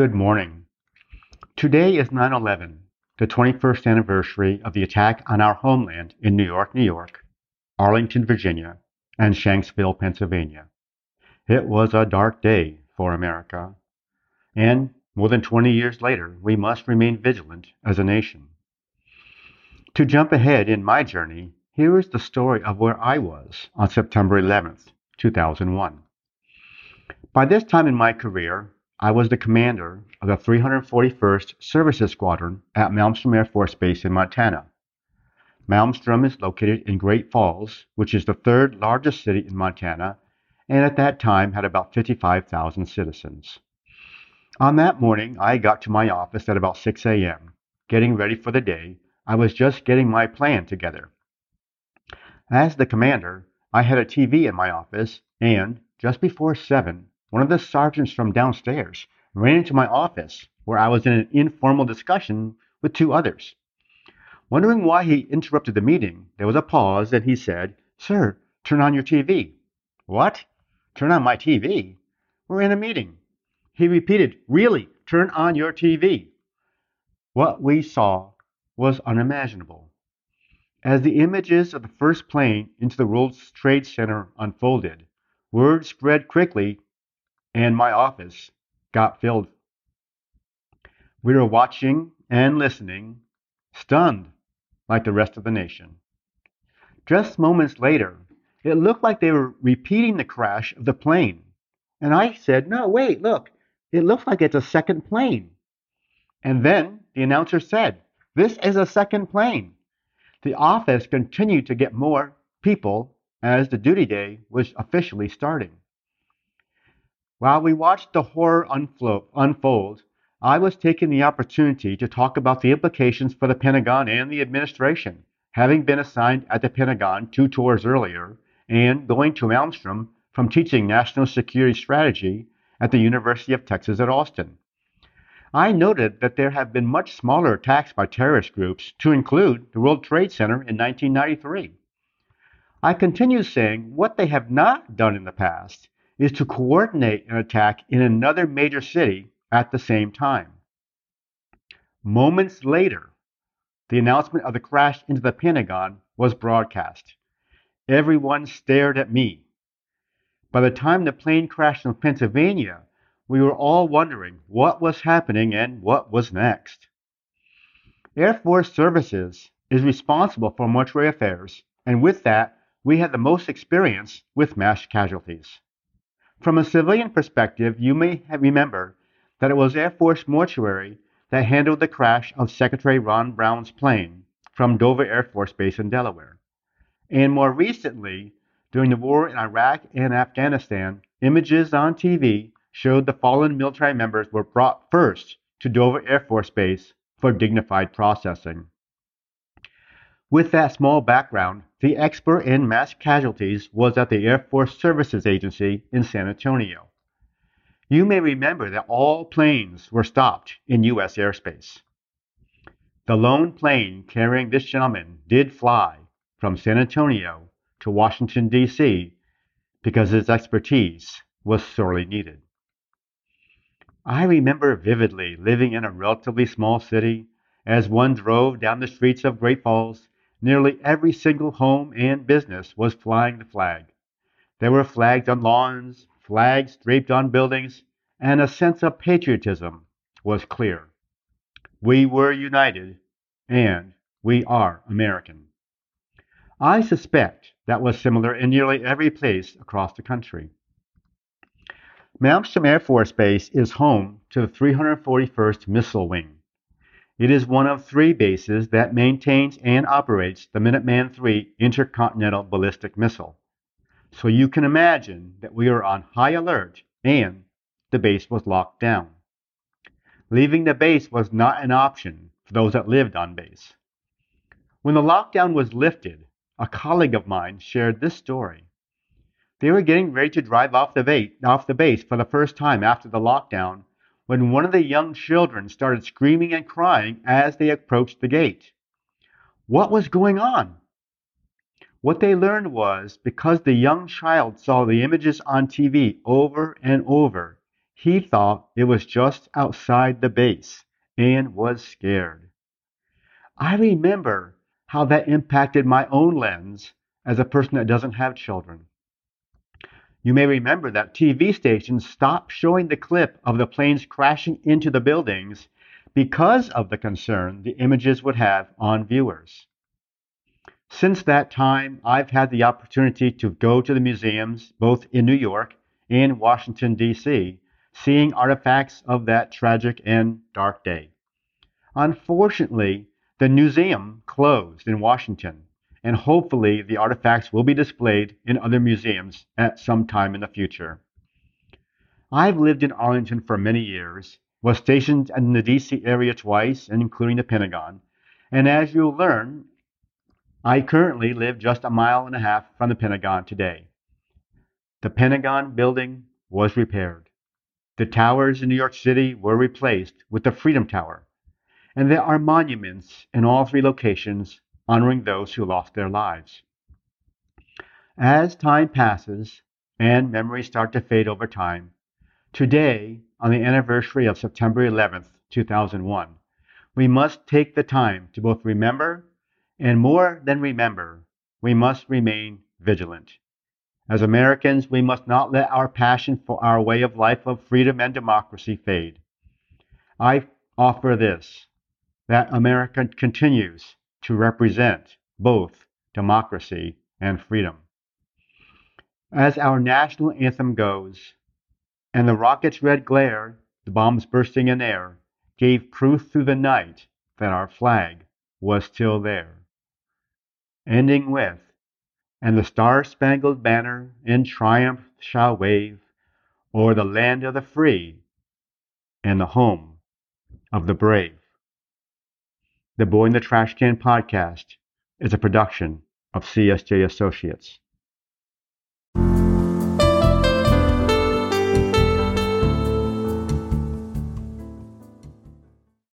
Good morning. Today is 9 11, the 21st anniversary of the attack on our homeland in New York, New York, Arlington, Virginia, and Shanksville, Pennsylvania. It was a dark day for America, and more than 20 years later, we must remain vigilant as a nation. To jump ahead in my journey, here is the story of where I was on September 11th, 2001. By this time in my career, I was the commander of the 341st Services Squadron at Malmstrom Air Force Base in Montana. Malmstrom is located in Great Falls, which is the third largest city in Montana, and at that time had about 55,000 citizens. On that morning, I got to my office at about 6 a.m. Getting ready for the day, I was just getting my plan together. As the commander, I had a TV in my office, and just before 7, one of the sergeants from downstairs ran into my office where I was in an informal discussion with two others. Wondering why he interrupted the meeting, there was a pause, and he said, Sir, turn on your TV. What? Turn on my TV? We're in a meeting. He repeated, Really, turn on your TV. What we saw was unimaginable. As the images of the first plane into the World Trade Center unfolded, word spread quickly and my office got filled. We were watching and listening, stunned like the rest of the nation. Just moments later, it looked like they were repeating the crash of the plane. And I said, No, wait, look, it looks like it's a second plane. And then the announcer said, This is a second plane. The office continued to get more people as the duty day was officially starting. While we watched the horror unfold, I was taking the opportunity to talk about the implications for the Pentagon and the administration, having been assigned at the Pentagon two tours earlier and going to Malmstrom from teaching national security strategy at the University of Texas at Austin. I noted that there have been much smaller attacks by terrorist groups, to include the World Trade Center in 1993. I continue saying what they have not done in the past is to coordinate an attack in another major city at the same time. Moments later, the announcement of the crash into the Pentagon was broadcast. Everyone stared at me. By the time the plane crashed in Pennsylvania, we were all wondering what was happening and what was next. Air Force Services is responsible for mortuary affairs, and with that, we had the most experience with mass casualties. From a civilian perspective, you may remember that it was Air Force Mortuary that handled the crash of Secretary Ron Brown's plane from Dover Air Force Base in Delaware. And more recently, during the war in Iraq and Afghanistan, images on TV showed the fallen military members were brought first to Dover Air Force Base for dignified processing. With that small background, the expert in mass casualties was at the Air Force Services Agency in San Antonio. You may remember that all planes were stopped in U.S. airspace. The lone plane carrying this gentleman did fly from San Antonio to Washington, D.C., because his expertise was sorely needed. I remember vividly living in a relatively small city as one drove down the streets of Great Falls Nearly every single home and business was flying the flag. There were flags on lawns, flags draped on buildings, and a sense of patriotism was clear. We were united, and we are American. I suspect that was similar in nearly every place across the country. Malmstrom Air Force Base is home to the 341st Missile Wing. It is one of three bases that maintains and operates the Minuteman III intercontinental ballistic missile. So you can imagine that we were on high alert and the base was locked down. Leaving the base was not an option for those that lived on base. When the lockdown was lifted, a colleague of mine shared this story. They were getting ready to drive off the, base, for the first time after the lockdown when one of the young children started screaming and crying as they approached the gate. What was going on? What they learned was because the young child saw the images on TV over and over, he thought it was just outside the base and was scared. I remember how that impacted my own lens as a person that doesn't have children. You may remember that TV stations stopped showing the clip of the planes crashing into the buildings because of the concern the images would have on viewers. Since that time, I've had the opportunity to go to the museums both in New York and Washington, D.C., seeing artifacts of that tragic and dark day. Unfortunately, the museum closed in Washington, and hopefully the artifacts will be displayed in other museums at some time in the future. I've lived in Arlington for many years, was stationed in the DC area twice, including the Pentagon, and as you'll learn, I currently live just a mile and a half from the Pentagon today. The Pentagon building was repaired. The towers in New York City were replaced with the Freedom Tower, and there are monuments in all three locations honoring those who lost their lives. As time passes and memories start to fade over time, today, on the anniversary of September 11th, 2001, we must take the time to both remember and more than remember, we must remain vigilant. As Americans, we must not let our passion for our way of life of freedom and democracy fade. I offer this that America continues to represent both democracy and freedom. As our national anthem goes, and the rocket's red glare, the bombs bursting in air, gave proof through the night that our flag was still there. Ending with, and the star spangled banner in triumph shall wave o'er the land of the free and the home of the brave. The Boy in the Trash Can podcast is a production of CSJ Associates.